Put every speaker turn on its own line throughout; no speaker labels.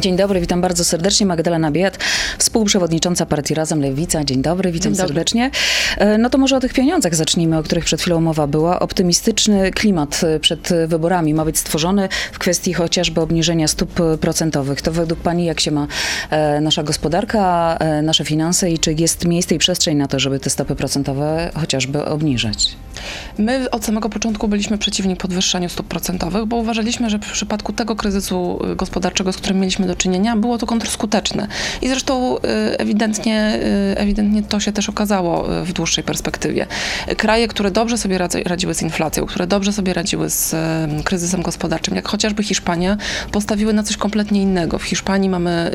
Dzień dobry, witam bardzo serdecznie. Magdalena Biat, współprzewodnicząca partii Razem Lewica. Dzień dobry, witam
Dzień dobry.
serdecznie. E, No to może o tych pieniądzach zacznijmy, o których przed chwilą mowa była. Optymistyczny klimat e, przed wyborami ma być stworzony w kwestii chociażby obniżenia stóp procentowych. To według Pani jak się ma e, nasza gospodarka, e, nasze finanse i czy jest miejsce i przestrzeń na to, żeby te stopy procentowe chociażby obniżyć?
My od samego początku byliśmy przeciwni podwyższaniu stóp procentowych, bo uważaliśmy, że w przypadku tego kryzysu y, gospodarczego, z którym mieliśmy do czynienia, było to kontrskuteczne. I zresztą y, ewidentnie, y, ewidentnie to się też okazało w dłuższej perspektywie. Kraje, które dobrze sobie radzi- radziły z inflacją, które dobrze sobie radziły z kryzysem gospodarczym, jak chociażby Hiszpania, postawiły na coś kompletnie innego. W Hiszpanii mamy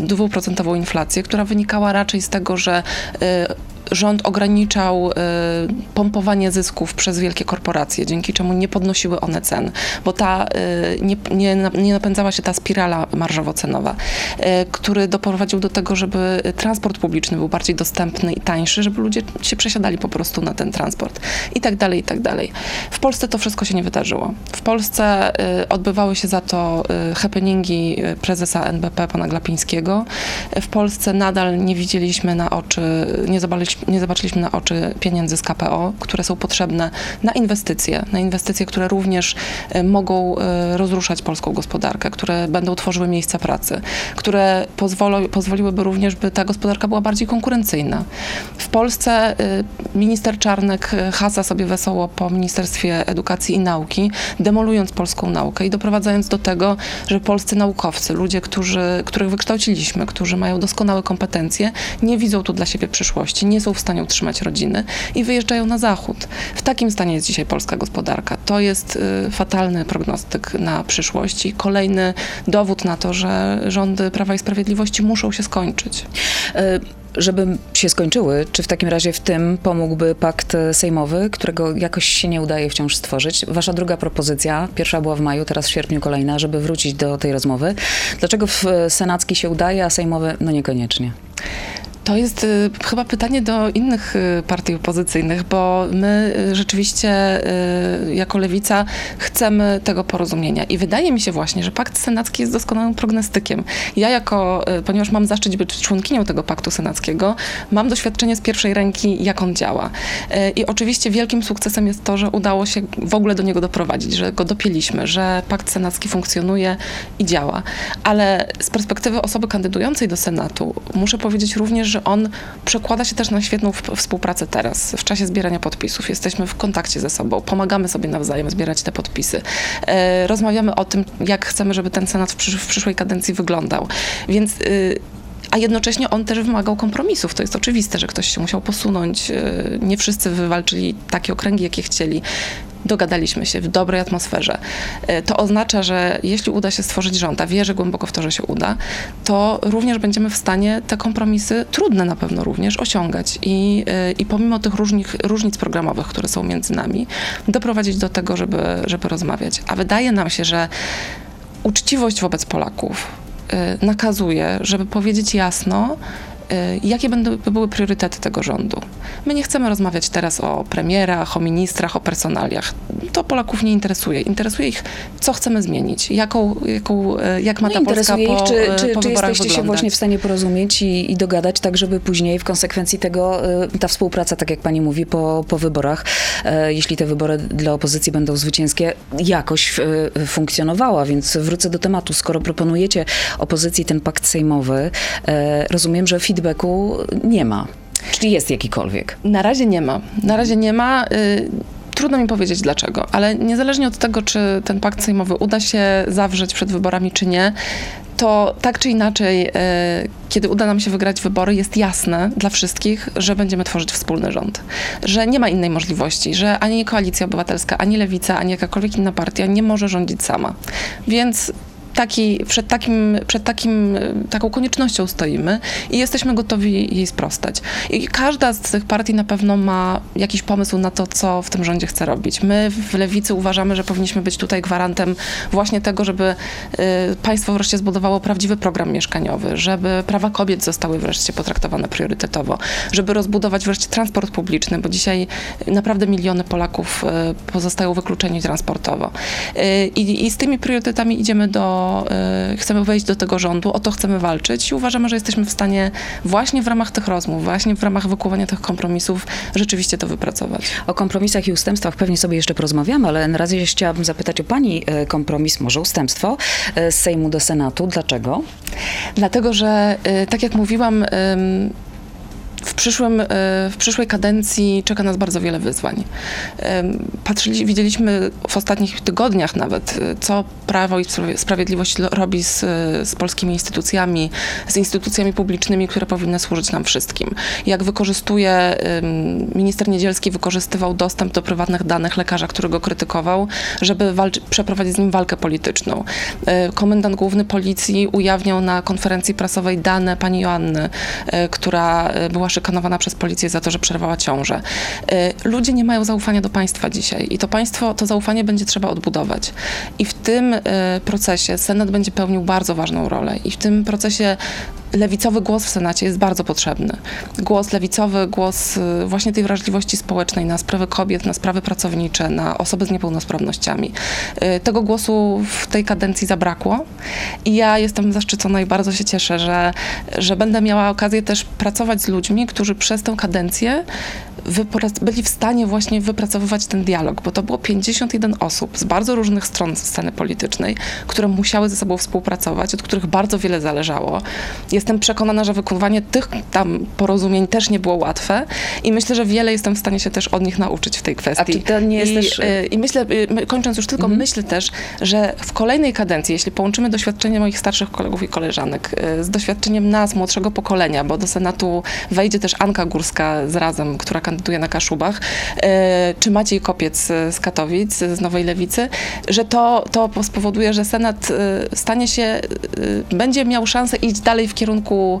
dwuprocentową inflację, która wynikała raczej z tego, że rząd ograniczał y, pompowanie zysków przez wielkie korporacje, dzięki czemu nie podnosiły one cen, bo ta, y, nie, nie, nie napędzała się ta spirala marżowo-cenowa, y, który doprowadził do tego, żeby transport publiczny był bardziej dostępny i tańszy, żeby ludzie się przesiadali po prostu na ten transport i tak dalej, i tak dalej. W Polsce to wszystko się nie wydarzyło. W Polsce y, odbywały się za to y, happeningi y, prezesa NBP, pana Glapińskiego. W Polsce nadal nie widzieliśmy na oczy, nie zobaczyliśmy, nie zobaczyliśmy na oczy pieniędzy z KPO, które są potrzebne na inwestycje, na inwestycje, które również y, mogą y, rozruszać polską gospodarkę, które będą tworzyły miejsca pracy, które pozwolą, pozwoliłyby również, by ta gospodarka była bardziej konkurencyjna. W Polsce y, minister Czarnek hasa sobie wesoło po Ministerstwie Edukacji i Nauki, demolując polską naukę i doprowadzając do tego, że polscy naukowcy, ludzie, którzy, których wykształciliśmy, którzy mają doskonałe kompetencje, nie widzą tu dla siebie przyszłości, nie są w stanie utrzymać rodziny i wyjeżdżają na zachód. W takim stanie jest dzisiaj polska gospodarka. To jest y, fatalny prognostyk na przyszłość i kolejny dowód na to, że rządy Prawa i Sprawiedliwości muszą się skończyć.
E, Żeby się skończyły, czy w takim razie w tym pomógłby pakt e, sejmowy, którego jakoś się nie udaje wciąż stworzyć? Wasza druga propozycja, pierwsza była w maju, teraz w sierpniu kolejna, żeby wrócić do tej rozmowy. Dlaczego w senacki się udaje, a sejmowy no niekoniecznie?
To jest y, chyba pytanie do innych y, partii opozycyjnych, bo my y, rzeczywiście jako lewica chcemy tego porozumienia. I wydaje mi się właśnie, że pakt senacki jest doskonałym prognostykiem. Ja jako, ponieważ mam zaszczyt być członkinią tego paktu senackiego, mam doświadczenie z pierwszej ręki, jak on działa. I oczywiście wielkim sukcesem jest to, że udało się w ogóle do niego doprowadzić, że go dopięliśmy, że pakt senacki funkcjonuje i działa. Ale z perspektywy osoby kandydującej do Senatu muszę powiedzieć również, że on przekłada się też na świetną współpracę teraz, w czasie zbierania podpisów. Jesteśmy w kontakcie ze sobą, pomagamy sobie nawzajem zbierać te podpisy. E, rozmawiamy o tym, jak chcemy, żeby ten Senat w, przysz- w przyszłej kadencji wyglądał. Więc y, a jednocześnie on też wymagał kompromisów. To jest oczywiste, że ktoś się musiał posunąć. y, Nie wszyscy wywalczyli takie okręgi, jakie chcieli. Dogadaliśmy się w dobrej atmosferze. Y, To oznacza, że jeśli uda się stworzyć rząd, a wierzę głęboko w to, że się uda, to również będziemy w stanie te kompromisy, trudne na pewno również, osiągać. I, y, i pomimo tych różnych, różnic programowych, które są między nami, doprowadzić do tego, żeby, żeby rozmawiać. A wydaje nam się, że uczciwość wobec Polaków y, nakazuje, żeby powiedzieć jasno, jakie będą by były priorytety tego rządu. My nie chcemy rozmawiać teraz o premierach, o ministrach, o personaliach. To Polaków nie interesuje. Interesuje ich, co chcemy zmienić, jaką, jaką, y, jak ma
No,
ta Polska
interesuje
po,
ich, czy,
y,
czy,
po
czy jesteście się
wyglądać.
właśnie w stanie porozumieć i, i dogadać, tak żeby później w konsekwencji tego y, ta współpraca, tak jak pani mówi, po, po wyborach, e, jeśli te wybory dla opozycji będą zwycięskie, jakoś funkcjonowała. Więc wrócę do tematu. Skoro proponujecie opozycji ten pakt sejmowy, e, rozumiem, że feedbacku nie ma. Czyli jest jakikolwiek.
Na razie nie ma. Na razie nie ma. Y, Trudno mi powiedzieć dlaczego, ale niezależnie od tego, czy ten pakt sejmowy uda się zawrzeć przed wyborami, czy nie, to tak czy inaczej, y, kiedy uda nam się wygrać wybory, jest jasne dla wszystkich, że będziemy tworzyć wspólny rząd. Że nie ma innej możliwości, że ani Koalicja Obywatelska, ani Lewica, ani jakakolwiek inna partia nie może rządzić sama. Więc taki, przed, takim, przed takim, taką koniecznością stoimy i jesteśmy gotowi jej sprostać. I każda z tych partii na pewno ma jakiś pomysł na to, co w tym rządzie chce robić. My w Lewicy uważamy, że powinniśmy być tutaj gwarantem właśnie tego, żeby y, państwo wreszcie zbudowało prawdziwy program mieszkaniowy, żeby prawa kobiet zostały wreszcie potraktowane priorytetowo, żeby rozbudować wreszcie transport publiczny, bo dzisiaj naprawdę miliony Polaków y, pozostają wykluczeni transportowo. Y, I z tymi priorytetami idziemy do y, chcemy wejść do tego rządu, o to chcemy walczyć i uważamy, że jesteśmy w stanie właśnie w ramach tych rozmów, właśnie w ramach wykuwania tych kompromisów rzeczywiście to wypracować.
O kompromisach i ustępstwach pewnie sobie jeszcze porozmawiamy, ale na razie chciałabym zapytać o pani e, kompromis, może ustępstwo e, z Sejmu do Senatu. Dlaczego?
Dlatego, że tak jak mówiłam, w, przyszłym, y, w przyszłej kadencji czeka nas bardzo wiele wyzwań. Ym, Patrzyli, widzieliśmy w ostatnich tygodniach nawet, y, co Prawo i Spraw- Sprawiedliwość robi z, z polskimi instytucjami, z instytucjami publicznymi, które powinny służyć nam wszystkim. Jak wykorzystuje, minister Niedzielski wykorzystywał dostęp do prywatnych danych lekarza, który go krytykował, żeby walczy, przeprowadzić z nim walkę polityczną. Komendant główny policji ujawniał na konferencji prasowej dane pani Joanny, która była szykanowana przez policję za to, że przerwała ciążę. Y, Ludzie nie mają zaufania do państwa dzisiaj i to państwo, to zaufanie będzie trzeba odbudować. I w tym y, procesie Senat będzie pełnił bardzo ważną rolę i w tym procesie lewicowy głos w Senacie jest bardzo potrzebny. Głos lewicowy, głos y, właśnie tej wrażliwości społecznej na sprawy kobiet, na sprawy pracownicze, na osoby z niepełnosprawnościami. Tego głosu w tej kadencji zabrakło i ja jestem zaszczycona i bardzo się cieszę, że, że będę miała okazję też pracować z ludźmi, którzy przez tę kadencję byli w stanie właśnie wypracowywać ten dialog, bo to było 51 osób z bardzo różnych stron sceny politycznej, które musiały ze sobą współpracować, od których bardzo wiele zależało. Jestem przekonana, że wykonywanie tych tam porozumień też nie było łatwe i myślę, że wiele jestem w stanie się też od nich nauczyć w tej kwestii.
czy to nie jest
I,
też-
y, I myślę, y, kończąc już tylko, myślę też, że w kolejnej kadencji, jeśli połączymy doświadczenie moich starszych kolegów i koleżanek y, z doświadczeniem nas, młodszego pokolenia, bo do Senatu wejdzie też Anka Górska z Razem, która kandyduje na Kaszubach, y, czy Maciej Kopiec z Katowic, z Nowej Lewicy, że to, to spowoduje, że Senat y, stanie się, y, będzie miał szansę iść dalej w kierunku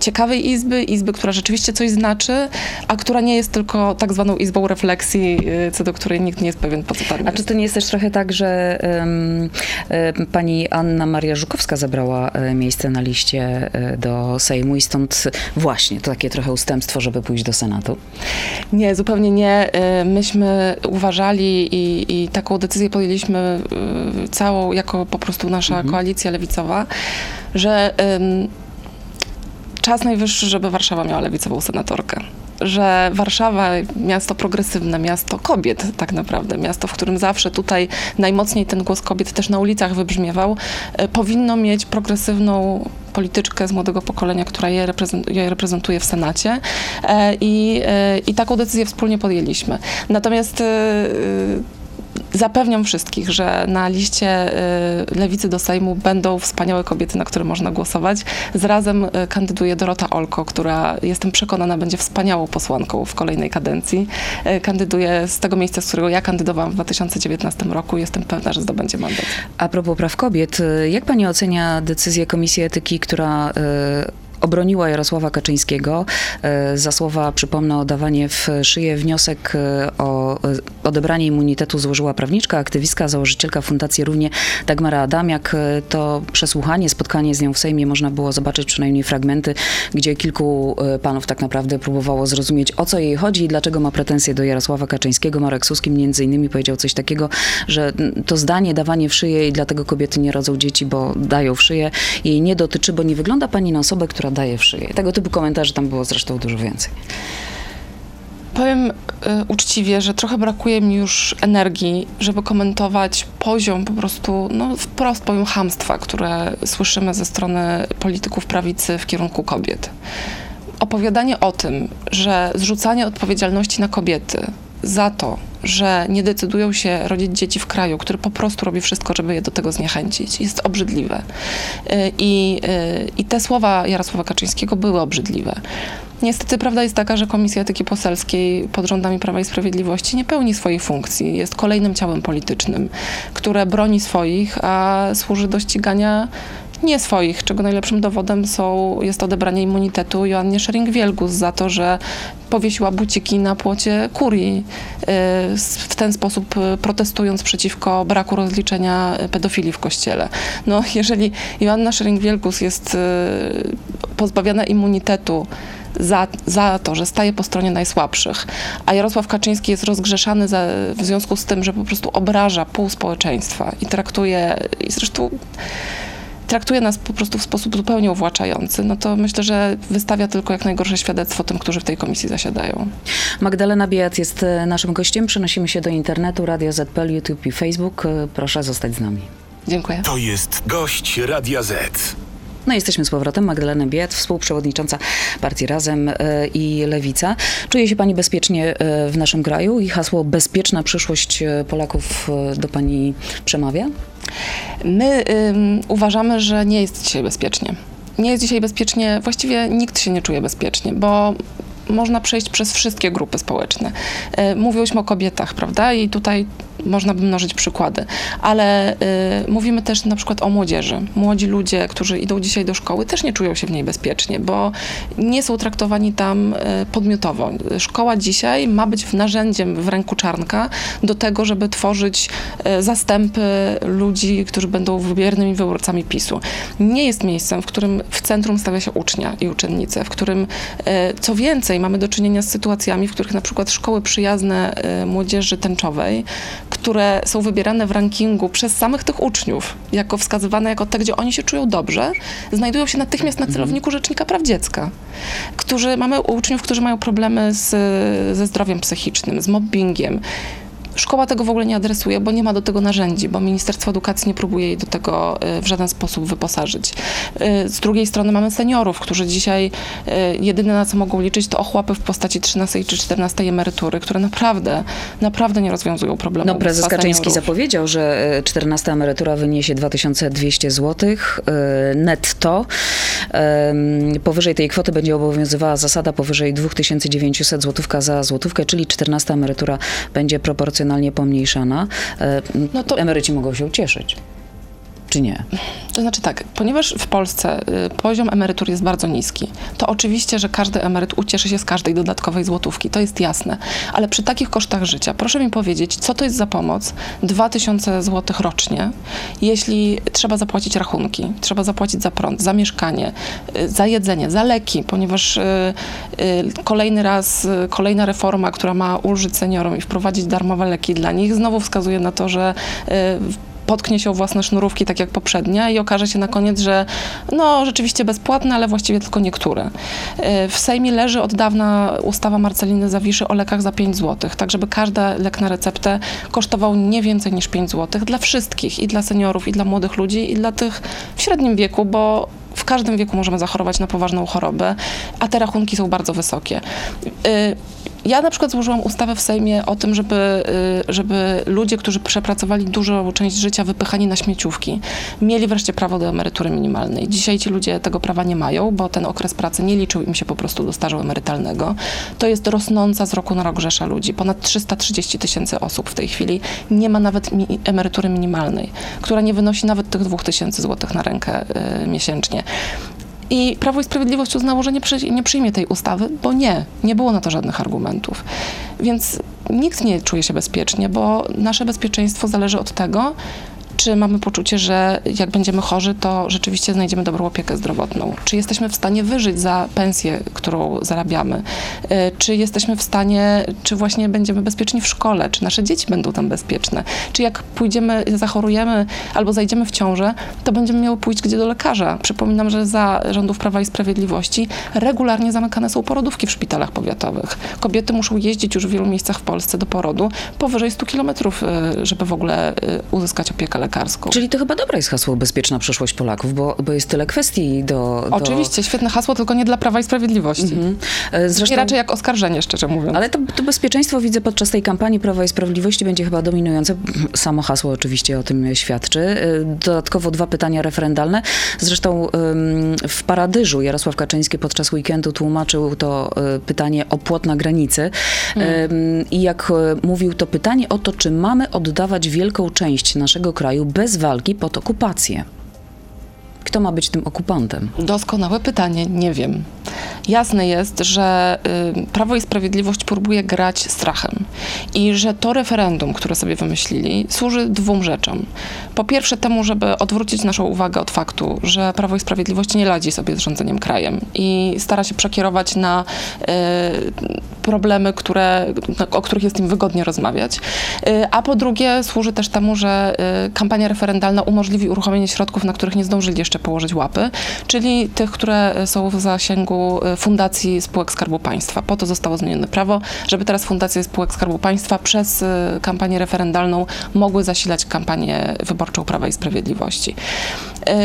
ciekawej izby, izby, która rzeczywiście coś znaczy, a która nie jest tylko tak zwaną izbą refleksji, co do której nikt nie jest pewien, po co tam
A
jest.
czy to nie jest też trochę tak, że em, pani Anna Maria Żukowska zabrała e, miejsce na liście e, do Sejmu i stąd właśnie to takie trochę ustępstwo, żeby pójść do Senatu?
Nie, zupełnie nie. Y, Myśmy uważali i, i taką decyzję podjęliśmy y, całą, jako po prostu nasza koalicja lewicowa, że czas najwyższy, żeby Warszawa miała lewicową senatorkę. Że Warszawa, miasto progresywne, miasto kobiet tak naprawdę, miasto, w którym zawsze tutaj najmocniej ten głos kobiet też na ulicach wybrzmiewał, y, powinno mieć progresywną polityczkę z młodego pokolenia, która je, reprezent, je reprezentuje w Senacie e, i, e, i taką decyzję wspólnie podjęliśmy. Natomiast e, e, Zapewniam wszystkich, że na liście y, lewicy do Sejmu będą wspaniałe kobiety, na które można głosować. Zarazem y, kandyduje Dorota Olko, która jestem przekonana będzie wspaniałą posłanką w kolejnej kadencji. Y, Kandyduje z tego miejsca, z którego ja kandydowałam w 2019 roku. Jestem pewna, że zdobędzie mandat.
A propos praw kobiet, jak pani ocenia decyzję Komisji Etyki, która obroniła Jarosława Kaczyńskiego e, za słowa, przypomnę, o dawanie w szyję wniosek e, o e, odebranie immunitetu złożyła prawniczka, aktywistka, założycielka Fundacji Równie Dagmara Adamiak. To przesłuchanie, spotkanie z nią w Sejmie można było zobaczyć przynajmniej fragmenty, gdzie kilku panów tak naprawdę próbowało zrozumieć, o co jej chodzi i dlaczego ma pretensje do Jarosława Kaczyńskiego. Marek Suski między innymi powiedział coś takiego, że to zdanie dawanie w szyję i dlatego kobiety nie rodzą dzieci, bo dają w szyję, jej nie dotyczy, bo nie wygląda pani na osobę, która daje w szyję. Tego typu komentarzy tam było zresztą dużo więcej.
Powiem y, uczciwie, że trochę brakuje mi już energii, żeby komentować poziom po prostu, no wprost powiem, hamstwa, które słyszymy ze strony polityków prawicy w kierunku kobiet. Opowiadanie o tym, że zrzucanie odpowiedzialności na kobiety za to, że nie decydują się rodzić dzieci w kraju, który po prostu robi wszystko, żeby je do tego zniechęcić, jest obrzydliwe. Y, I, y, i te słowa Jarosława Kaczyńskiego były obrzydliwe. Niestety prawda jest taka, że Komisja Etyki Poselskiej pod rządami Prawa i Sprawiedliwości nie pełni swojej funkcji. Jest kolejnym ciałem politycznym, które broni swoich, a służy do ścigania nie swoich, czego najlepszym dowodem są, jest odebranie immunitetu Joannie Schering-Wielgus za to, że powiesiła buciki na płocie kurii, y, w ten sposób y, protestując przeciwko braku rozliczenia y, pedofilii w kościele. No, jeżeli Joanna Schering-Wielgus jest pozbawiona immunitetu za, za to, że staje po stronie najsłabszych, a Jarosław Kaczyński jest rozgrzeszany za, w związku z tym, że po prostu obraża pół społeczeństwa i traktuje, i zresztą traktuje nas po prostu w sposób zupełnie uwłaczający, no to myślę, że wystawia tylko jak najgorsze świadectwo tym, którzy w tej komisji zasiadają.
Magdalena Bijac jest e, naszym gościem. Przenosimy się do internetu, Radio ZPL, YouTube i Facebook. E, Proszę zostać z nami.
Dziękuję.
To jest gość Radia Z.
No jesteśmy z powrotem. Magdalena Biat, współprzewodnicząca partii Razem e, i Lewica. Czuje się pani bezpiecznie w naszym kraju i hasło bezpieczna przyszłość Polaków do pani przemawia?
My ym, uważamy, że nie jest dzisiaj bezpiecznie. Nie jest dzisiaj bezpiecznie, właściwie nikt się nie czuje bezpiecznie, bo można przejść przez wszystkie grupy społeczne. Y, Mówiłyśmy o kobietach, prawda? I tutaj można by mnożyć przykłady, ale y, mówimy też na przykład o młodzieży. Młodzi ludzie, którzy idą dzisiaj do szkoły, też nie czują się w niej bezpiecznie, bo nie są traktowani tam y, podmiotowo. Szkoła dzisiaj ma być narzędziem w ręku czarnka do tego, żeby tworzyć y, zastępy ludzi, którzy będą wybiernymi wyborcami PiSu. Nie jest miejscem, w którym w centrum stawia się ucznia i uczennice, w którym co więcej mamy do czynienia z sytuacjami, w których na przykład szkoły przyjazne y, młodzieży tęczowej, które są wybierane w rankingu przez samych tych uczniów, jako wskazywane jako te, gdzie oni się czują dobrze, znajdują się natychmiast na celowniku Rzecznika Praw Dziecka. Którzy, mamy uczniów, którzy mają problemy z, ze zdrowiem psychicznym, z mobbingiem. Szkoła tego w ogóle nie adresuje, bo nie ma do tego narzędzi, bo Ministerstwo Edukacji nie próbuje jej do tego y, w żaden sposób wyposażyć. Y, Z drugiej strony mamy seniorów, którzy dzisiaj y, jedyne na co mogą liczyć to ochłapy w postaci 13 czy 14 emerytury, które naprawdę, naprawdę nie rozwiązują problemu.
No, prezes Kaczyński
seniorów.
zapowiedział, że e, 14 emerytura wyniesie 2200 zł netto. Powyżej tej kwoty będzie obowiązywała zasada powyżej 2900 złotówka za złotówkę, czyli 14 emerytura będzie proporcjonalnie pomniejszana. E,
No to-
Emeryci mogą się cieszyć. Czy nie?
To znaczy tak, ponieważ w Polsce y, poziom emerytur jest bardzo niski, to oczywiście, że każdy emeryt ucieszy się z każdej dodatkowej złotówki, to jest jasne. Ale przy takich kosztach życia, proszę mi powiedzieć, co to jest za pomoc? 2000 zł rocznie, jeśli trzeba zapłacić rachunki, trzeba zapłacić za prąd, za mieszkanie, y, za jedzenie, za leki, ponieważ y, kolejny raz, kolejna reforma, która ma ulżyć seniorom i wprowadzić darmowe leki dla nich, znowu wskazuje na to, że potknie się o własne sznurówki, tak jak poprzednia i okaże się na koniec, że no rzeczywiście bezpłatne, ale właściwie tylko niektóre. Y, W Sejmie leży od dawna ustawa Marceliny Zawiszy o lekach za 5 zł, tak żeby każdy lek na receptę kosztował nie więcej niż 5 zł dla wszystkich, i dla seniorów, i dla młodych ludzi, i dla tych w średnim wieku, bo w każdym wieku możemy zachorować na poważną chorobę, a te rachunki są bardzo wysokie. Y, Ja na przykład złożyłam ustawę w Sejmie o tym, żeby, y, żeby ludzie, którzy przepracowali dużą część życia wypychani na śmieciówki, mieli wreszcie prawo do emerytury minimalnej. Dzisiaj ci ludzie tego prawa nie mają, bo ten okres pracy nie liczył im się po prostu do stażu emerytalnego. To jest rosnąca z roku na rok rzesza ludzi. Ponad 330 tysięcy osób w tej chwili nie ma nawet mi- emerytury minimalnej, która nie wynosi nawet tych 2000 zł na rękę y, miesięcznie. I Prawo i Sprawiedliwość uznało, że nie, przy, nie przyjmie tej ustawy, bo nie, nie było na to żadnych argumentów. Więc nikt nie czuje się bezpiecznie, bo nasze bezpieczeństwo zależy od tego, czy mamy poczucie, że jak będziemy chorzy, to rzeczywiście znajdziemy dobrą opiekę zdrowotną? Czy jesteśmy w stanie wyżyć za pensję, którą zarabiamy? Y, Czy jesteśmy w stanie, czy właśnie będziemy bezpieczni w szkole? Czy nasze dzieci będą tam bezpieczne? Czy jak pójdziemy, zachorujemy albo zajdziemy w ciążę, to będziemy miały pójść gdzie do lekarza? Przypominam, że za rządów Prawa i Sprawiedliwości regularnie zamykane są porodówki w szpitalach powiatowych. Kobiety muszą jeździć już w wielu miejscach w Polsce do porodu powyżej 100 kilometrów, y, żeby w ogóle y, uzyskać opiekę lekarską.
Czyli to chyba dobre jest hasło bezpieczna przyszłość Polaków, bo, bo jest tyle kwestii do... do...
Oczywiście, świetne hasło, tylko nie dla Prawa i Sprawiedliwości.
Mhm. E, Zresztą...
I raczej jak oskarżenie, szczerze mówiąc.
Ale to, to bezpieczeństwo widzę podczas tej kampanii Prawa i Sprawiedliwości będzie chyba dominujące. Samo hasło oczywiście o tym świadczy. Y, Dodatkowo dwa pytania referendalne. Zresztą w Paradyżu Jarosław Kaczyński podczas weekendu tłumaczył to y, pytanie o płot na granicy. Ym, I jak mówił, to pytanie o to, czy mamy oddawać wielką część naszego kraju bez walki pod okupację. Kto ma być tym okupantem?
Doskonałe pytanie, nie wiem. jasne jest, że y, Prawo i Sprawiedliwość próbuje grać strachem i że to referendum, które sobie wymyślili, służy dwóm rzeczom. Po pierwsze temu, żeby odwrócić naszą uwagę od faktu, że Prawo i Sprawiedliwość nie ladzi sobie z rządzeniem krajem i stara się przekierować na y, problemy, które, o których jest im wygodnie rozmawiać. Y, A po drugie służy też temu, że y, kampania referendalna umożliwi uruchomienie środków, na których nie zdążyli jeszcze położyć łapy, czyli tych, które są w zasięgu y, fundacji spółek Skarbu Państwa. Po to zostało zmienione prawo, żeby teraz fundacje spółek Skarbu Państwa przez y, kampanię referendalną mogły zasilać kampanię wyborczą Prawa i Sprawiedliwości.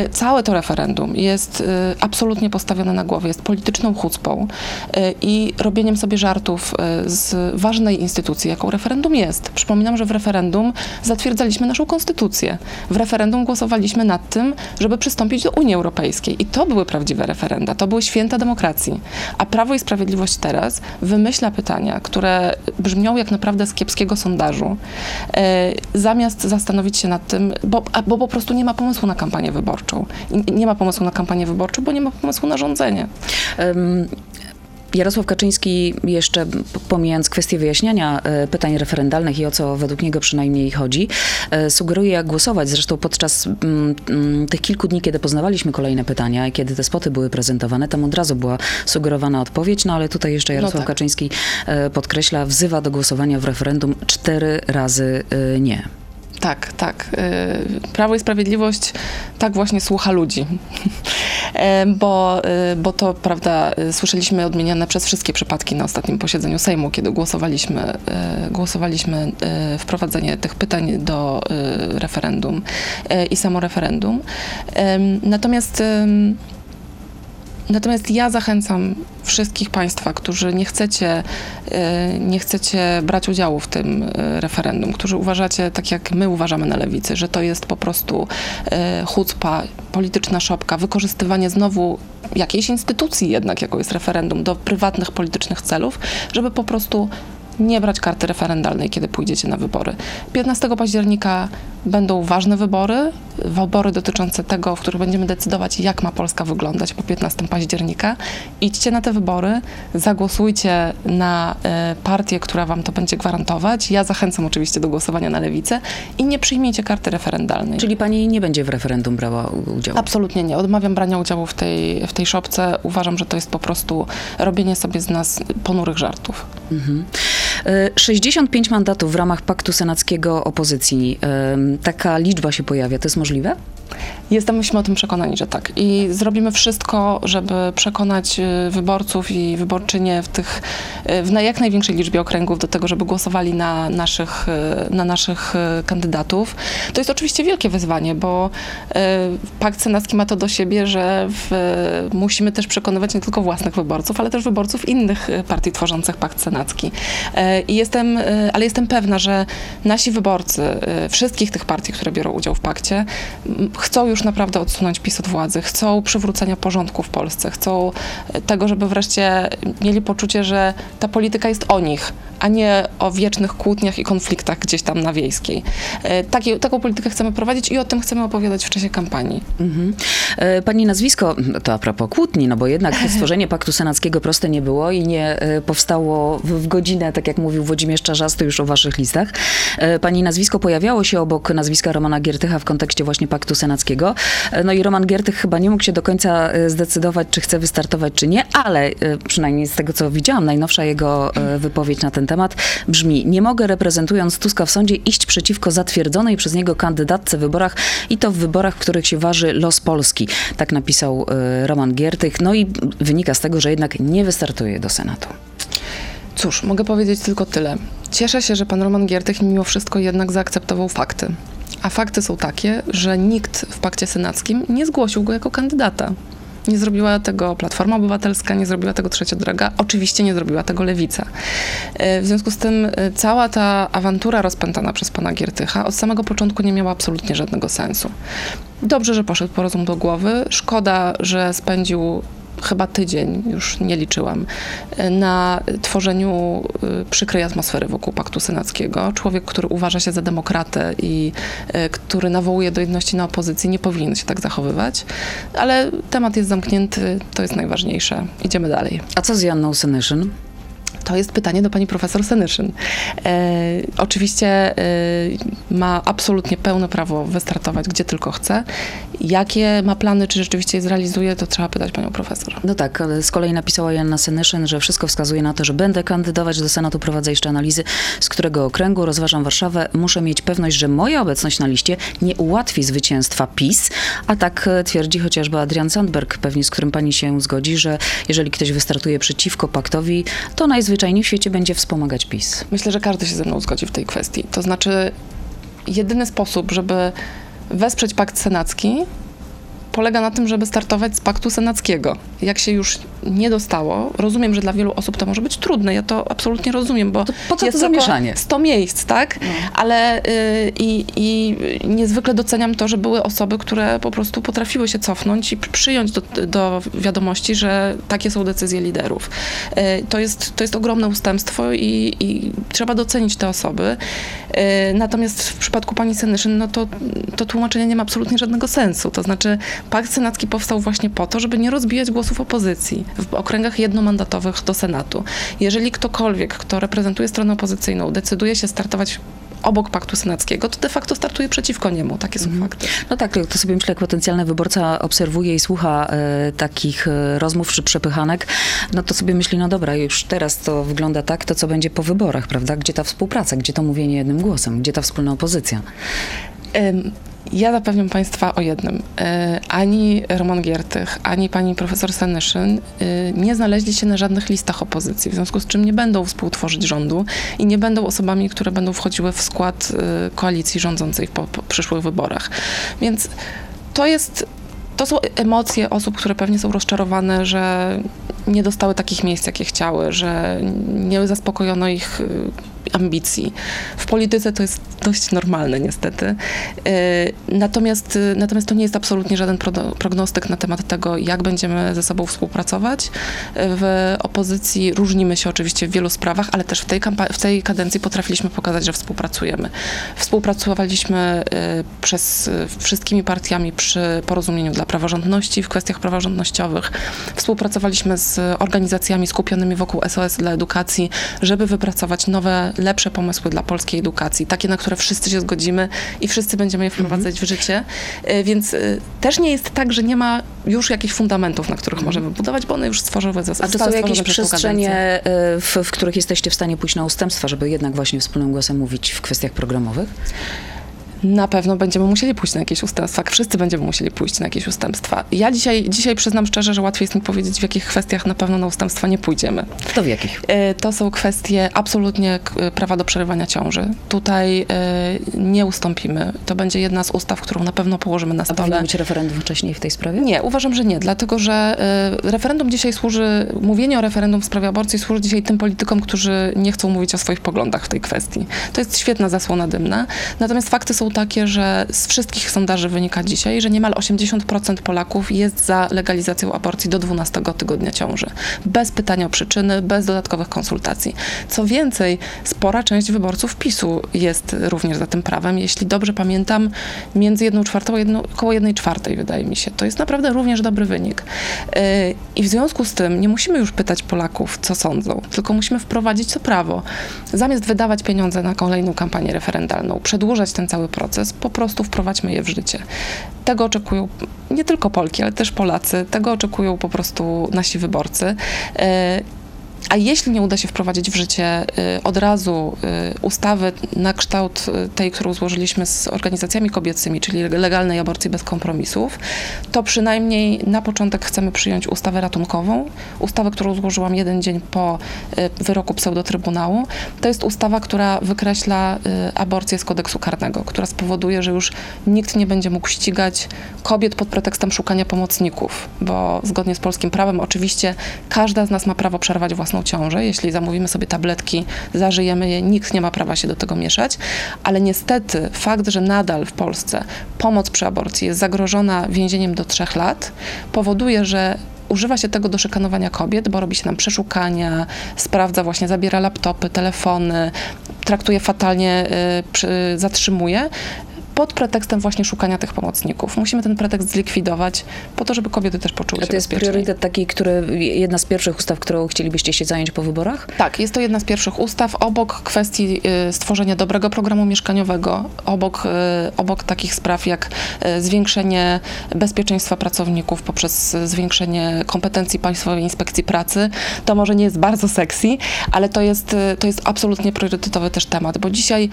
Y, Całe to referendum jest absolutnie postawione na głowie, jest polityczną chucpą i robieniem sobie żartów z ważnej instytucji, jaką referendum jest. Przypominam, że w referendum zatwierdzaliśmy naszą konstytucję. W referendum głosowaliśmy nad tym, żeby przystąpić do Unii Europejskiej. I to były prawdziwe referenda, to były święta demokracji. A Prawo i Sprawiedliwość teraz wymyśla pytania, które brzmią jak naprawdę z kiepskiego sondażu, e, zamiast zastanowić się nad tym, bo, bo po prostu nie ma pomysłu na kampanię wyborczą. I Nie ma pomysłu na kampanię wyborczą, bo nie ma pomysłu na rządzenie.
Em, Jarosław Kaczyński, jeszcze pomijając kwestię wyjaśniania e, pytań referendalnych i o co według niego przynajmniej chodzi, e, sugeruje jak głosować. Zresztą podczas mm, mm, tych kilku dni, kiedy poznawaliśmy kolejne pytania i kiedy te spoty były prezentowane, tam od razu była sugerowana odpowiedź, no ale tutaj jeszcze Jarosław
tak.
Kaczyński e, podkreśla, wzywa do głosowania w referendum cztery razy nie.
Tak, tak. Y, Prawo i Sprawiedliwość tak właśnie słucha ludzi. E, bo, y, bo to, prawda, y, słyszeliśmy odmieniane przez wszystkie przypadki na ostatnim posiedzeniu Sejmu, kiedy głosowaliśmy, głosowaliśmy wprowadzenie tych pytań do referendum i samo referendum. Natomiast Natomiast ja zachęcam wszystkich Państwa, którzy nie chcecie, e, nie chcecie brać udziału w tym e, referendum, którzy uważacie, tak jak my uważamy na lewicy, że to jest po prostu e, chucpa, polityczna szopka, wykorzystywanie znowu jakiejś instytucji jednak, jaką jest referendum, do prywatnych politycznych celów, żeby po prostu nie brać karty referendalnej, kiedy pójdziecie na wybory. 15 października będą ważne wybory, wybory dotyczące tego, w których będziemy decydować, jak ma Polska wyglądać po 15 października. Idźcie na te wybory, zagłosujcie na e, partię, która wam to będzie gwarantować. Ja zachęcam oczywiście do głosowania na lewicę i nie przyjmijcie karty referendalnej.
Czyli pani nie będzie w referendum brała udziału?
Absolutnie nie. Odmawiam brania udziału w tej, w tej szopce. Uważam, że to jest po prostu robienie sobie z nas ponurych żartów.
Mhm. E, 65 mandatów w ramach paktu senackiego opozycji. E, Taka liczba się pojawia. To jest możliwe?
Jesteśmy o tym przekonani, że tak. I zrobimy wszystko, żeby przekonać y, wyborców i wyborczynie w tych, w jak największej liczbie okręgów do tego, żeby głosowali na naszych, na naszych kandydatów. To jest oczywiście wielkie wyzwanie, bo Pakt Senacki ma to do siebie, że w, musimy też przekonywać nie tylko własnych wyborców, ale też wyborców innych partii tworzących Pakt Senacki. Y, I jestem, y, ale jestem pewna, że nasi wyborcy y, wszystkich tych partii, które biorą udział w pakcie, chcą już naprawdę odsunąć PiS od władzy, chcą przywrócenia porządku w Polsce, chcą e, tego, żeby wreszcie mieli poczucie, że ta polityka jest o nich, a nie o wiecznych kłótniach i konfliktach gdzieś tam na wiejskiej. Taki, taką politykę chcemy prowadzić i o tym chcemy opowiadać w czasie kampanii.
Mhm. E, Pani nazwisko, to a propos kłótni, no bo jednak stworzenie Paktu Senackiego proste nie było i nie powstało w, w godzinę, tak jak mówił Włodzimierz Czarzasty już o waszych listach. E, Pani nazwisko pojawiało się obok nazwiska Romana Giertycha w kontekście właśnie Paktu Senackiego. E, No i Roman Giertych chyba nie mógł się do końca e, zdecydować, czy chce wystartować, czy nie, ale przynajmniej z tego, co widziałam, najnowsza jego wypowiedź na ten temat brzmi, nie mogę reprezentując Tuska w sądzie iść przeciwko zatwierdzonej przez niego kandydatce w wyborach i to w wyborach, w których się waży los Polski. Tak napisał Roman Giertych. No i wynika z tego, że jednak nie wystartuje do Senatu.
Cóż, mogę powiedzieć tylko tyle. Cieszę się, że pan Roman Giertych mimo wszystko jednak zaakceptował fakty. A fakty są takie, że nikt w pakcie senackim nie zgłosił go jako kandydata. Nie zrobiła tego Platforma Obywatelska, nie zrobiła tego Trzecia Droga, oczywiście nie zrobiła tego Lewica. E, W związku z tym e, cała ta awantura rozpętana przez pana Giertycha od samego początku nie miała absolutnie żadnego sensu. Dobrze, że poszedł po rozum do głowy. Szkoda, że spędził chyba tydzień, już nie liczyłam, na tworzeniu y, przykrej atmosfery wokół Paktu Senackiego. Człowiek, który uważa się za demokratę i y, który nawołuje do jedności na opozycji, nie powinien się tak zachowywać. Ale temat jest zamknięty, to jest najważniejsze. Idziemy dalej.
A co z Janną Senyszyn?
To jest pytanie do pani profesor Senyszyn. E, oczywiście e, ma absolutnie pełne prawo wystartować gdzie tylko chce. Jakie ma plany, czy rzeczywiście je zrealizuje, to trzeba pytać panią profesor.
No tak, z kolei napisała Janna Senyszyn, że wszystko wskazuje na to, że będę kandydować do Senatu, prowadzę jeszcze analizy, z którego okręgu rozważam Warszawę. Muszę mieć pewność, że moja obecność na liście nie ułatwi zwycięstwa PiS, a tak e, twierdzi chociażby Adrian Sandberg, pewnie z którym pani się zgodzi, że jeżeli ktoś wystartuje przeciwko paktowi, to najzwyczajniej w świecie będzie wspomagać PiS.
Myślę, że każdy się ze mną zgodzi w tej kwestii. To znaczy, jedyny sposób, żeby wesprzeć pakt senacki, polega na tym, żeby startować z paktu senackiego. Jak się już nie dostało, rozumiem, że dla wielu osób to może być trudne, ja to absolutnie rozumiem, bo
To po co
jest
to zamieszanie?
100 miejsc, tak? Ale y, i, i niezwykle doceniam to, że były osoby, które po prostu potrafiły się cofnąć i przyjąć do, do wiadomości, że takie są decyzje liderów. Y, to, jest, to jest ogromne ustępstwo i, i trzeba docenić te osoby. Y, natomiast w przypadku pani Senyszyn, no to, to tłumaczenie nie ma absolutnie żadnego sensu. To znaczy, pakt senacki powstał właśnie po to, żeby nie rozbijać głosów opozycji w okręgach jednomandatowych do Senatu. Jeżeli ktokolwiek, kto reprezentuje stronę opozycyjną, decyduje się startować obok paktu senackiego, to de facto startuje przeciwko niemu. Takie są fakty.
No tak, to sobie myślę, jak potencjalny wyborca obserwuje i słucha e, takich e, rozmów czy przepychanek, no to sobie myśli, no dobra, już teraz to wygląda tak, to co będzie po wyborach, prawda? Gdzie ta współpraca, gdzie to mówienie jednym głosem, gdzie ta wspólna opozycja?
Ym, Ja zapewniam Państwa o jednym. Y, Ani Roman Giertych, ani pani profesor Senyszyn y, nie znaleźli się na żadnych listach opozycji, w związku z czym nie będą współtworzyć rządu i nie będą osobami, które będą wchodziły w skład y, koalicji rządzącej po, po przyszłych wyborach. Więc to jest. To są emocje osób, które pewnie są rozczarowane, że nie dostały takich miejsc, jakie chciały, że nie zaspokojono ich ambicji. W polityce to jest dość normalne, niestety. Y, Natomiast, y, natomiast to nie jest absolutnie żaden pro- prognostyk na temat tego, jak będziemy ze sobą współpracować. W opozycji różnimy się oczywiście w wielu sprawach, ale też w tej, w tej kadencji potrafiliśmy pokazać, że współpracujemy. Współpracowaliśmy przez wszystkimi partiami przy porozumieniu dla praworządności w kwestiach praworządnościowych. Współpracowaliśmy z organizacjami skupionymi wokół SOS dla edukacji, żeby wypracować nowe, lepsze pomysły dla polskiej edukacji, takie, na które wszyscy się zgodzimy i wszyscy będziemy je wprowadzać w życie. Y, Więc y, też nie jest tak, że nie ma już jakichś fundamentów, na których możemy budować, bo one już stworzyły zas-
A to są jakieś przestrzenie, e, w, w których jesteście w stanie pójść na ustępstwa, żeby jednak właśnie wspólnym głosem mówić w kwestiach programowych?
Na pewno będziemy musieli pójść na jakieś ustępstwa. Wszyscy będziemy musieli pójść na jakieś ustępstwa. Ja dzisiaj, dzisiaj przyznam szczerze, że łatwiej jest mi powiedzieć, w jakich kwestiach na pewno na ustępstwa nie pójdziemy.
To w jakich?
E, To są kwestie absolutnie k- prawa do przerywania ciąży. Tutaj e, nie ustąpimy. To będzie jedna z ustaw, którą na pewno położymy na
A powinno
stole.
być referendum wcześniej w tej sprawie?
Nie, uważam, że nie, dlatego że e, referendum dzisiaj służy, mówienie o referendum w sprawie aborcji służy dzisiaj tym politykom, którzy nie chcą mówić o swoich poglądach w tej kwestii. To jest świetna zasłona dymna. Natomiast fakty są takie, że z wszystkich sondaży wynika dzisiaj, że niemal 80% Polaków jest za legalizacją aborcji do 12 tygodnia ciąży. Bez pytania o przyczyny, bez dodatkowych konsultacji. Co więcej, spora część wyborców PiSu jest również za tym prawem. Jeśli dobrze pamiętam, między 1 czwartą a jedną, około 1 czwartej wydaje mi się. To jest naprawdę również dobry wynik. Yy, I w związku z tym nie musimy już pytać Polaków, co sądzą, tylko musimy wprowadzić to prawo. Zamiast wydawać pieniądze na kolejną kampanię referendalną, przedłużać ten cały proces, po prostu wprowadźmy je w życie. Tego oczekują nie tylko Polki, ale też Polacy. Tego oczekują po prostu nasi wyborcy. A jeśli nie uda się wprowadzić w życie y, od razu y, ustawy na kształt y, tej, którą złożyliśmy z organizacjami kobiecymi, czyli legalnej aborcji bez kompromisów, to przynajmniej na początek chcemy przyjąć ustawę ratunkową, ustawę, którą złożyłam jeden dzień po wyroku pseudotrybunału. To jest ustawa, która wykreśla aborcję z kodeksu karnego, która spowoduje, że już nikt nie będzie mógł ścigać kobiet pod pretekstem szukania pomocników, bo zgodnie z polskim prawem oczywiście każda z nas ma prawo przerwać własną ciążę. Jeśli zamówimy sobie tabletki, zażyjemy je, nikt nie ma prawa się do tego mieszać, ale niestety fakt, że nadal w Polsce pomoc przy aborcji jest zagrożona więzieniem do trzech lat, powoduje, że używa się tego do szykanowania kobiet, bo robi się nam przeszukania, sprawdza właśnie, zabiera laptopy, telefony, traktuje fatalnie, y, przy, zatrzymuje pod pretekstem właśnie szukania tych pomocników. Musimy ten pretekst zlikwidować po to, żeby kobiety też poczuły
A
się
to jest priorytet taki, który, jedna z pierwszych ustaw, którą chcielibyście się zająć po wyborach?
Tak, jest to jedna z pierwszych ustaw. Obok kwestii y, stworzenia dobrego programu mieszkaniowego, obok, y, obok takich spraw jak y, zwiększenie bezpieczeństwa pracowników poprzez zwiększenie kompetencji Państwowej Inspekcji Pracy, to może nie jest bardzo sexy, ale to jest, to jest absolutnie priorytetowy też temat, bo dzisiaj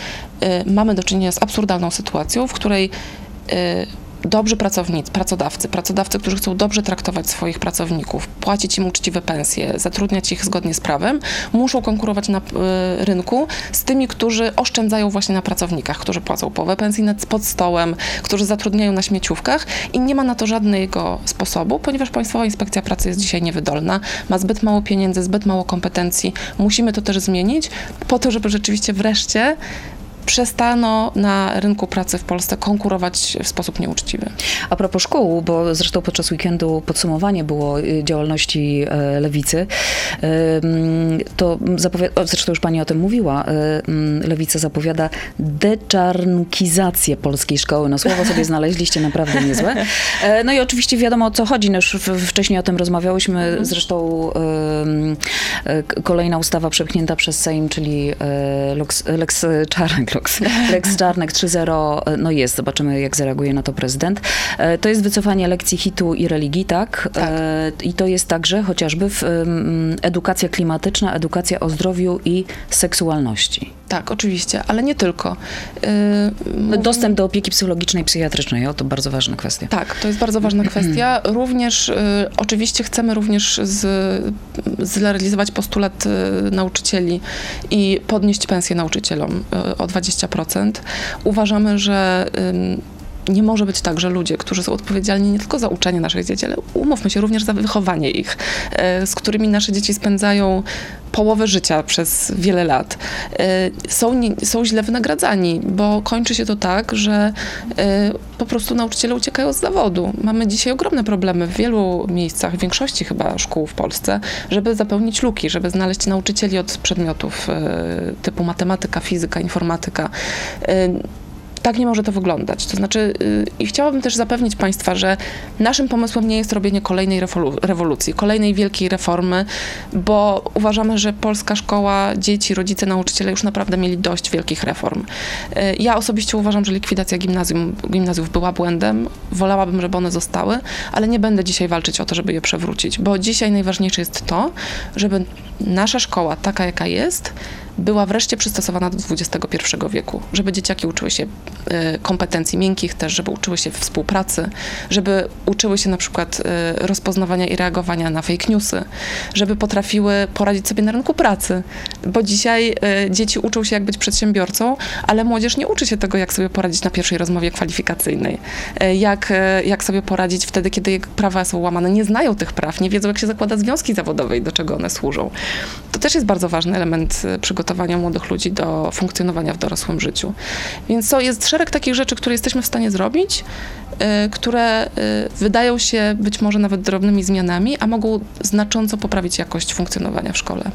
mamy do czynienia z absurdalną sytuacją, w której y, dobrzy pracownicy, pracodawcy, pracodawcy, którzy chcą dobrze traktować swoich pracowników, płacić im uczciwe pensje, zatrudniać ich zgodnie z prawem, muszą konkurować na y, rynku z tymi, którzy oszczędzają właśnie na pracownikach, którzy płacą połowę pensji nad, pod stołem, którzy zatrudniają na śmieciówkach i nie ma na to żadnego sposobu, ponieważ Państwowa Inspekcja Pracy jest dzisiaj niewydolna, ma zbyt mało pieniędzy, zbyt mało kompetencji. Musimy to też zmienić po to, żeby rzeczywiście wreszcie przestano na rynku pracy w Polsce konkurować w sposób nieuczciwy.
A propos szkół, bo zresztą podczas weekendu podsumowanie było y, działalności e, lewicy, to zapowiada, zresztą już pani o tym mówiła, ym, lewica zapowiada deczarnkizację polskiej szkoły. No słowo sobie znaleźliście naprawdę niezłe. E, No i oczywiście wiadomo o co chodzi, no już wcześniej o tym rozmawiałyśmy, zresztą ym, e, kolejna ustawa przepchnięta przez Sejm, czyli e, Lux, Lex Lex Czarnek 3.0, e, no jest, zobaczymy jak zareaguje na to prezydent. E, To jest wycofanie lekcji hitu i religii, tak?
Tak.
E, I to jest także chociażby w, edukacja klimatyczna, edukacja o zdrowiu i seksualności.
Tak, oczywiście, ale nie tylko. Yy,
Dostęp do opieki psychologicznej i psychiatrycznej, o to bardzo ważna kwestia.
Tak, to jest bardzo ważna kwestia. Również, y, oczywiście chcemy również z, zrealizować postulat y, nauczycieli i podnieść pensję nauczycielom y, o 20%. Uważamy, że nie może być tak, że ludzie, którzy są odpowiedzialni nie tylko za uczenie naszych dzieci, ale umówmy się również za wychowanie ich, y, z którymi nasze dzieci spędzają połowę życia przez wiele lat, y, są, są źle wynagradzani, bo kończy się to tak, że y, po prostu nauczyciele uciekają z zawodu. Mamy dzisiaj ogromne problemy w wielu miejscach, w większości chyba szkół w Polsce, żeby zapełnić luki, żeby znaleźć nauczycieli od przedmiotów typu matematyka, fizyka, informatyka. Tak nie może to wyglądać. To znaczy, yy, i chciałabym też zapewnić Państwa, że naszym pomysłem nie jest robienie kolejnej rewolu- rewolucji, kolejnej wielkiej reformy, bo uważamy, że polska szkoła, dzieci, rodzice, nauczyciele już naprawdę mieli dość wielkich reform. Yy, ja osobiście uważam, że likwidacja gimnazjum, gimnazjów była błędem. Wolałabym, żeby one zostały, ale nie będę dzisiaj walczyć o to, żeby je przewrócić, bo dzisiaj najważniejsze jest to, żeby nasza szkoła, taka jaka jest, była wreszcie przystosowana do XXI wieku, żeby dzieciaki uczyły się e, kompetencji miękkich też, żeby uczyły się współpracy, żeby uczyły się na przykład e, rozpoznawania i reagowania na fake newsy, żeby potrafiły poradzić sobie na rynku pracy, bo dzisiaj e, dzieci uczą się jak być przedsiębiorcą, ale młodzież nie uczy się tego, jak sobie poradzić na pierwszej rozmowie kwalifikacyjnej, jak, jak sobie poradzić wtedy, kiedy prawa są łamane, nie znają tych praw, nie wiedzą, jak się zakłada związki zawodowe i do czego one służą. To też jest bardzo ważny element e, przygotowania młodych ludzi do funkcjonowania w dorosłym życiu. Więc to jest szereg takich rzeczy, które jesteśmy w stanie zrobić, które e, wydają się być może nawet drobnymi zmianami, a mogą znacząco poprawić jakość funkcjonowania w szkole.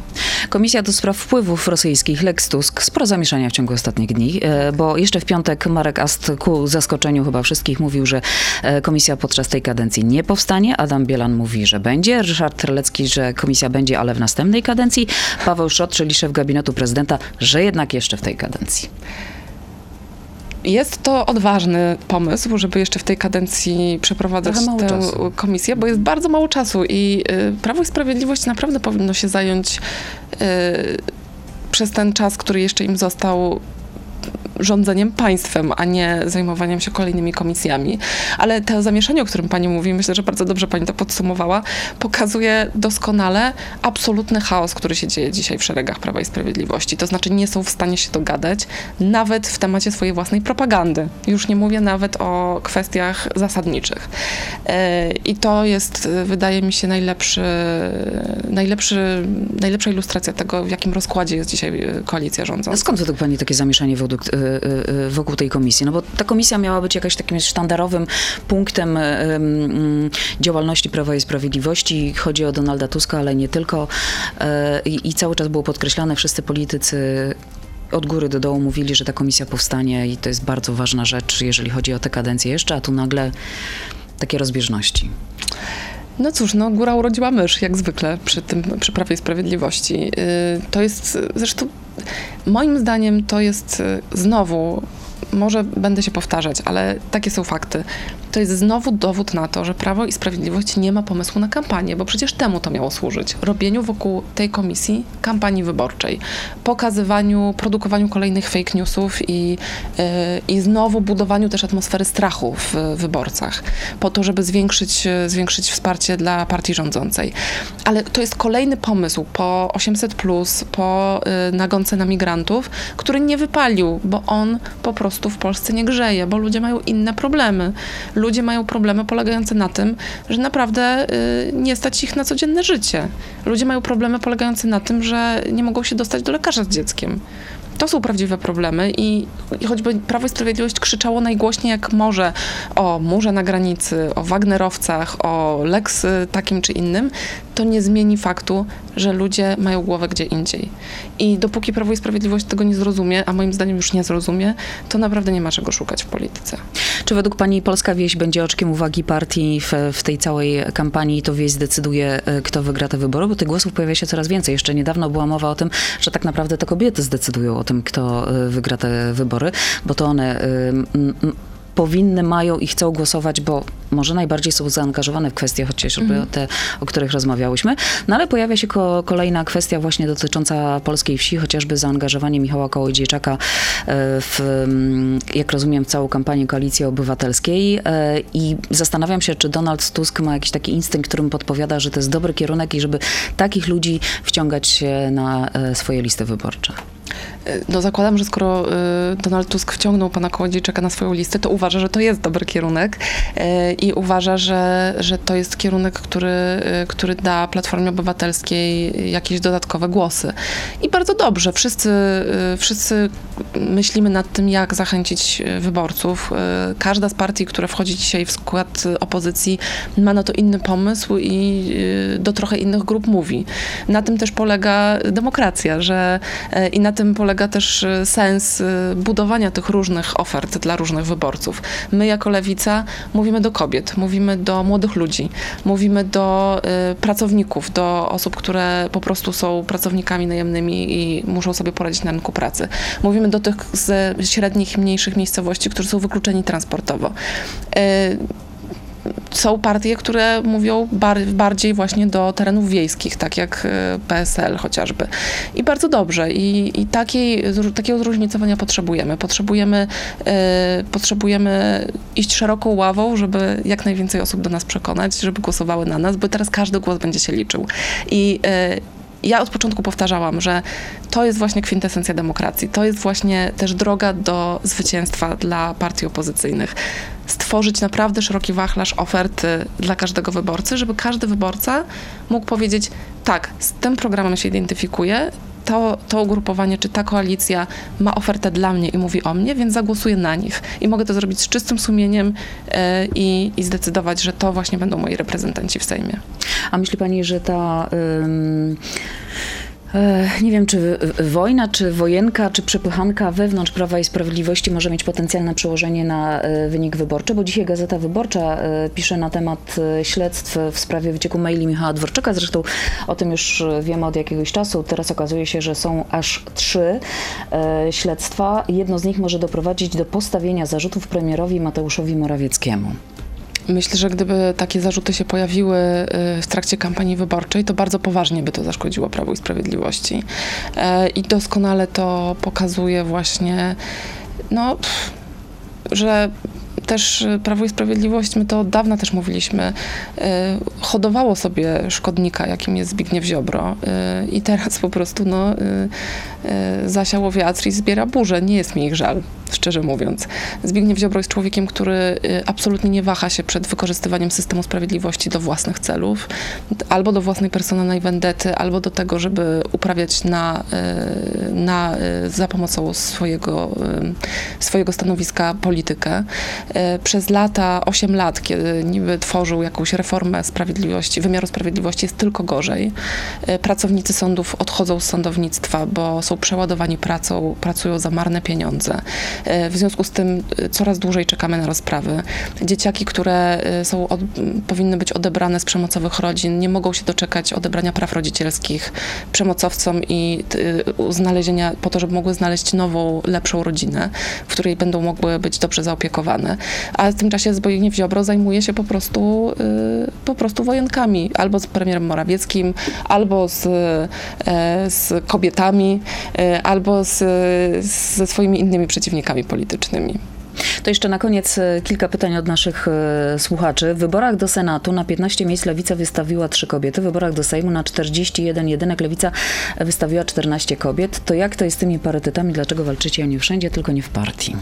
Komisja do spraw wpływów rosyjskich, Lex Tusk, sporo zamieszania w ciągu ostatnich dni, e, bo jeszcze w piątek Marek Ast ku zaskoczeniu chyba wszystkich mówił, że e, komisja podczas tej kadencji nie powstanie. Adam Bielan mówi, że będzie. Ryszard Terlecki, że komisja będzie, ale w następnej kadencji. Paweł Szrot, czyli szef gabinetu prezydenta, że jednak jeszcze w tej kadencji.
Jest to odważny pomysł, żeby jeszcze w tej kadencji przeprowadzać tę
czasu.
komisję, bo jest bardzo mało czasu i y, Prawo i Sprawiedliwość naprawdę powinno się zająć y, przez ten czas, który jeszcze im został rządzeniem państwem, a nie zajmowaniem się kolejnymi komisjami. Ale to zamieszanie, o którym pani mówi, myślę, że bardzo dobrze pani to podsumowała, pokazuje doskonale absolutny chaos, który się dzieje dzisiaj w szeregach Prawa i Sprawiedliwości. To znaczy nie są w stanie się dogadać nawet w temacie swojej własnej propagandy. Już nie mówię nawet o kwestiach zasadniczych. E, I to jest, wydaje mi się, najlepszy, najlepszy, najlepsza ilustracja tego, w jakim rozkładzie jest dzisiaj e, koalicja
A
rządząca.
skąd według pani takie zamieszanie e, wokół tej komisji? No bo ta komisja miała być jakaś takim sztandarowym punktem y, y, działalności Prawa i Sprawiedliwości. Chodzi o Donalda Tuska, ale nie tylko. Y, I cały czas było podkreślane, wszyscy politycy od góry do dołu mówili, że ta komisja powstanie i to jest bardzo ważna rzecz, jeżeli chodzi o tę kadencję jeszcze, a tu nagle takie rozbieżności.
No cóż, no góra urodziła mysz, jak zwykle przy tym, przy Prawie i Sprawiedliwości. Yy, to jest, zresztą moim zdaniem to jest y, znowu może będę się powtarzać, ale takie są fakty. To jest znowu dowód na to, że Prawo i Sprawiedliwość nie ma pomysłu na kampanię, bo przecież temu to miało służyć. Robieniu wokół tej komisji kampanii wyborczej, pokazywaniu, produkowaniu kolejnych fake newsów i, yy, i znowu budowaniu też atmosfery strachu w wyborcach, po to, żeby zwiększyć, zwiększyć wsparcie dla partii rządzącej. Ale to jest kolejny pomysł po 800, po yy, nagonce na migrantów, który nie wypalił, bo on po prostu w Polsce nie grzeje, bo ludzie mają inne problemy ludzie mają problemy polegające na tym, że naprawdę y, nie stać ich na codzienne życie. Ludzie mają problemy polegające na tym, że nie mogą się dostać do lekarza z dzieckiem. To są prawdziwe problemy i, i choćby Prawo i Sprawiedliwość krzyczało najgłośniej jak może o murze na granicy, o Wagnerowcach, o Lex takim czy innym, to nie zmieni faktu, że ludzie mają głowę gdzie indziej. I dopóki Prawo i Sprawiedliwość tego nie zrozumie, a moim zdaniem już nie zrozumie, to naprawdę nie ma czego szukać w polityce.
Czy według pani Polska Wieś będzie oczkiem uwagi partii w, w tej całej kampanii? To wieś zdecyduje, e, kto wygra te wybory? Bo tych głosów pojawia się coraz więcej. Jeszcze niedawno była mowa o tym, że tak naprawdę to kobiety zdecydują o tym, kto e, wygra te wybory, bo to one powinny, mają i chcą głosować, bo może najbardziej są zaangażowane w kwestie chociażby mm. te, o których rozmawiałyśmy. No ale pojawia się ko kolejna kwestia właśnie dotycząca polskiej wsi, chociażby zaangażowanie Michała Kołodziejczaka e, w, jak rozumiem, w całą kampanię Koalicji Obywatelskiej e, i zastanawiam się, czy Donald Tusk ma jakiś taki instynkt, którym podpowiada, że to jest dobry kierunek i żeby takich ludzi wciągać na e, swoje listy wyborcze.
No zakładam, że skoro Donald Tusk wciągnął pana Kołodziejczaka na swoją listę, to uważa, że to jest dobry kierunek i uważa, że, że to jest kierunek, który, który da Platformie Obywatelskiej jakieś dodatkowe głosy. I bardzo dobrze. Wszyscy, wszyscy myślimy nad tym, jak zachęcić wyborców. Każda z partii, która wchodzi dzisiaj w skład opozycji, ma na to inny pomysł i do trochę innych grup mówi. Na tym też polega demokracja, że i na tym polega też sens budowania tych różnych ofert dla różnych wyborców. My jako lewica mówimy do kobiet, mówimy do młodych ludzi, mówimy do y, pracowników, do osób, które po prostu są pracownikami najemnymi i muszą sobie poradzić na rynku pracy. Mówimy do tych z średnich mniejszych miejscowości, którzy są wykluczeni transportowo. Są partie, które mówią bar bardziej właśnie do terenów wiejskich, tak jak e, PSL chociażby. I bardzo dobrze. I, i takiej, takiego zróżnicowania potrzebujemy. Potrzebujemy, e, potrzebujemy iść szeroką ławą, żeby jak najwięcej osób do nas przekonać, żeby głosowały na nas, bo teraz każdy głos będzie się liczył. I e, ja od początku powtarzałam, że to jest właśnie kwintesencja demokracji. To jest właśnie też droga do zwycięstwa dla partii opozycyjnych. Stworzyć naprawdę szeroki wachlarz oferty dla każdego wyborcy, żeby każdy wyborca mógł powiedzieć: tak, z tym programem się identyfikuje, to, to ugrupowanie czy ta koalicja ma ofertę dla mnie i mówi o mnie, więc zagłosuję na nich. I mogę to zrobić z czystym sumieniem e, i, i zdecydować, że to właśnie będą moi reprezentanci w Sejmie.
A myśli pani, że ta. E, nie wiem, czy wojna, czy wojenka, czy przepychanka wewnątrz Prawa i Sprawiedliwości może mieć potencjalne przełożenie na e, wynik wyborczy, bo dzisiaj Gazeta Wyborcza e, pisze na temat śledztw w sprawie wycieku maili Michała Dworczyka. Zresztą o tym już wiemy od jakiegoś czasu. Teraz okazuje się, że są aż trzy śledztwa. Jedno z nich może doprowadzić do postawienia zarzutów premierowi Mateuszowi Morawieckiemu.
Myślę, że gdyby takie zarzuty się pojawiły y, w trakcie kampanii wyborczej, to bardzo poważnie by to zaszkodziło Prawu i Sprawiedliwości. E, I doskonale to pokazuje właśnie, no, że też y, Prawo i Sprawiedliwość, my to od dawna też mówiliśmy, y, hodowało sobie szkodnika, jakim jest Zbigniew Ziobro y, i teraz po prostu no, zasiało wiatr i zbiera burzę. Nie jest mi ich żal, szczerze mówiąc. Zbigniew Ziobro jest człowiekiem, który absolutnie nie waha się przed wykorzystywaniem systemu sprawiedliwości do własnych celów, albo do własnej personalnej wendety, albo do tego, żeby uprawiać na, na, za pomocą swojego, swojego stanowiska politykę. Y, Przez lata, 8 lat, kiedy niby tworzył jakąś reformę sprawiedliwości, wymiaru sprawiedliwości, jest tylko gorzej. Y, Pracownicy sądów odchodzą z sądownictwa, bo są przeładowani pracą, pracują za marne pieniądze. Y, W związku z tym coraz dłużej czekamy na rozprawy. Dzieciaki, które są od, powinny być odebrane z przemocowych rodzin, nie mogą się doczekać odebrania praw rodzicielskich przemocowcom i znalezienia po to, żeby mogły znaleźć nową, lepszą rodzinę, w której będą mogły być dobrze zaopiekowane. A w tym czasie Zbigniew Ziobro zajmuje się po prostu, y, po prostu wojenkami. Albo z premierem Morawieckim, albo z, e, z kobietami, e, albo z, ze swoimi innymi przeciwnikami politycznymi.
To jeszcze na koniec e, kilka pytań od naszych słuchaczy. W wyborach do Senatu na 15 miejsc Lewica wystawiła 3 kobiety, w wyborach do Sejmu na 41 jedynek Lewica wystawiła 14 kobiet. To jak to jest z tymi parytetami? Dlaczego walczycie o nie wszędzie, tylko nie w partii?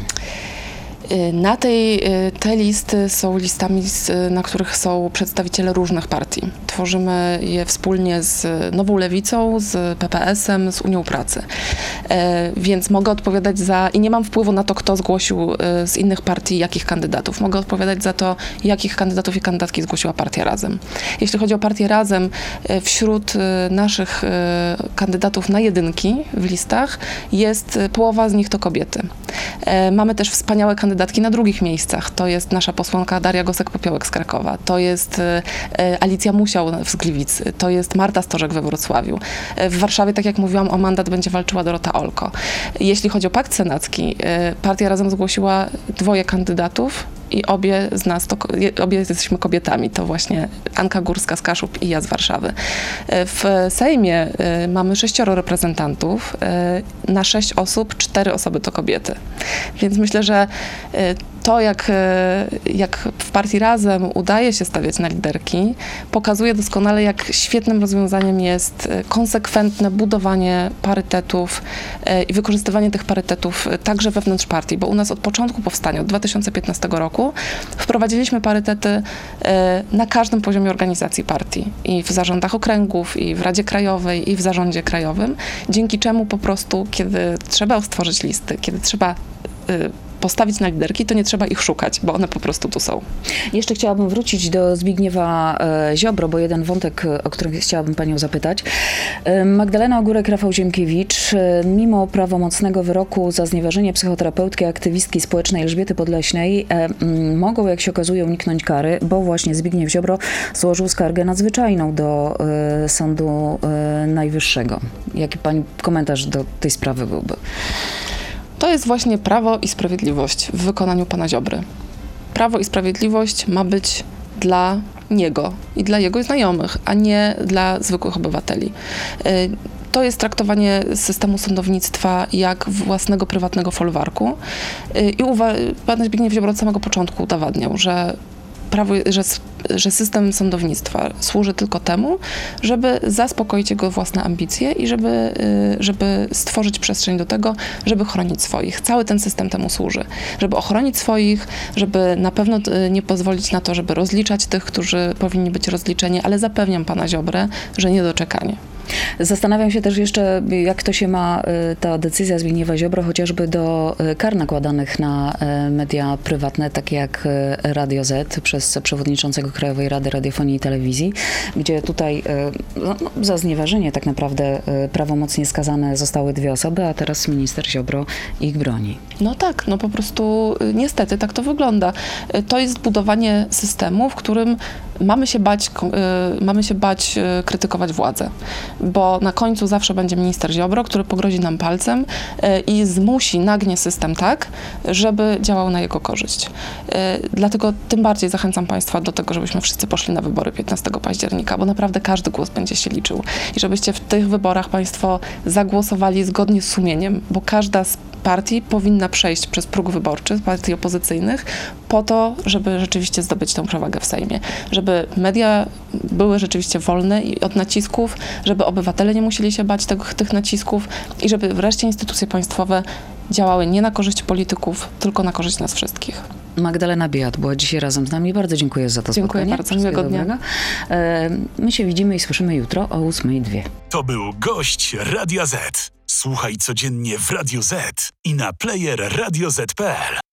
Y, Na tej, y, te listy są listami, na których są przedstawiciele różnych partii. Tworzymy je wspólnie z Nową Lewicą, z PPS-em, z Unią Pracy. E, Więc mogę odpowiadać za, i nie mam wpływu na to, kto zgłosił y, z innych partii jakich kandydatów. Mogę odpowiadać za to, jakich kandydatów i kandydatki zgłosiła partia Razem. Jeśli chodzi o partię Razem, y, wśród y, naszych y, kandydatów na jedynki w listach jest y, połowa z nich to kobiety. E, Mamy też wspaniałe kandydatki na drugich miejscach. To jest nasza posłanka Daria Gosek-Popiołek z Krakowa. To jest e, e, Alicja Musiał z Gliwic. To jest Marta Stożek we Wrocławiu. W Warszawie, tak jak mówiłam, o mandat będzie walczyła Dorota Olko. Jeśli chodzi o pakt senacki, partia razem zgłosiła dwoje kandydatów i obie z nas, to, obie jesteśmy kobietami, to właśnie Anka Górska z Kaszub i ja z Warszawy. E, W Sejmie e, mamy sześcioro reprezentantów, e, na sześć osób cztery osoby to kobiety. Więc myślę, że to, jak, e, jak w partii Razem udaje się stawiać na liderki, pokazuje doskonale, jak świetnym rozwiązaniem jest e, konsekwentne budowanie parytetów e, i wykorzystywanie tych parytetów także wewnątrz partii, bo u nas od początku powstania, od 2015 roku, wprowadziliśmy parytety na każdym poziomie organizacji partii. I w zarządach okręgów, i w Radzie Krajowej, i w zarządzie krajowym, dzięki czemu po prostu, kiedy trzeba stworzyć listy, kiedy trzeba postawić na liderki, to nie trzeba ich szukać, bo one po prostu tu są.
Jeszcze chciałabym wrócić do Zbigniewa e, Ziobro, bo jeden wątek, e, o który chciałabym panią zapytać. E, Magdalena Ogórek, Rafał Ziemkiewicz, mimo prawomocnego wyroku za znieważenie psychoterapeutki, aktywistki społecznej Elżbiety Podleśnej, mogą, jak się okazuje, uniknąć kary, bo właśnie Zbigniew Ziobro złożył skargę nadzwyczajną do Sądu Najwyższego. Jaki pani komentarz do tej sprawy byłby?
To jest właśnie prawo i sprawiedliwość w wykonaniu pana Ziobry. Prawo i sprawiedliwość ma być dla niego i dla jego znajomych, a nie dla zwykłych obywateli. Y, To jest traktowanie systemu sądownictwa jak własnego prywatnego folwarku. Y, I uwa- pan Zbigniew Ziobro od samego początku udowadniał, że prawo, że, że system sądownictwa służy tylko temu, żeby zaspokoić jego własne ambicje i żeby, y, żeby stworzyć przestrzeń do tego, żeby chronić swoich. Cały ten system temu służy. Żeby ochronić swoich, żeby na pewno y, nie pozwolić na to, żeby rozliczać tych, którzy powinni być rozliczeni, ale zapewniam pana Ziobrę, że niedoczekanie.
Zastanawiam się też jeszcze, jak to się ma y, ta decyzja Zbigniewa Ziobro chociażby do y, kar nakładanych na y, media prywatne, takie jak Radio Z przez przewodniczącego Krajowej Rady Radiofonii i Telewizji, gdzie tutaj no, no, za znieważenie tak naprawdę prawomocnie skazane zostały dwie osoby, a teraz minister Ziobro ich broni.
No tak, no po prostu niestety tak to wygląda. To jest budowanie systemu, w którym mamy się bać, mamy się bać krytykować władzę, bo na końcu zawsze będzie minister Ziobro, który pogrozi nam palcem y, i zmusi, nagnie system tak, żeby działał na jego korzyść. Y, Dlatego tym bardziej zachęcam Państwa do tego, żebyśmy wszyscy poszli na wybory 15 października, bo naprawdę każdy głos będzie się liczył i żebyście w tych wyborach Państwo zagłosowali zgodnie z sumieniem, bo każda z partii powinna przejść przez próg wyborczy, partii opozycyjnych, po to, żeby rzeczywiście zdobyć tę przewagę w Sejmie. Żeby media były rzeczywiście wolne i od nacisków, żeby obywatele nie musieli się bać tego, tych nacisków i żeby wreszcie instytucje państwowe działały nie na korzyść polityków, tylko na korzyść nas wszystkich.
Magdalena Biat była dzisiaj razem z nami. Bardzo dziękuję za to
Dziękuję
spotkanie.
bardzo,
Wszystkiego
miłego dnia.
E, My się widzimy i słyszymy jutro o 8.02.
To był gość Radia Z. Słuchaj codziennie w Radio Z i na player radioz.pl.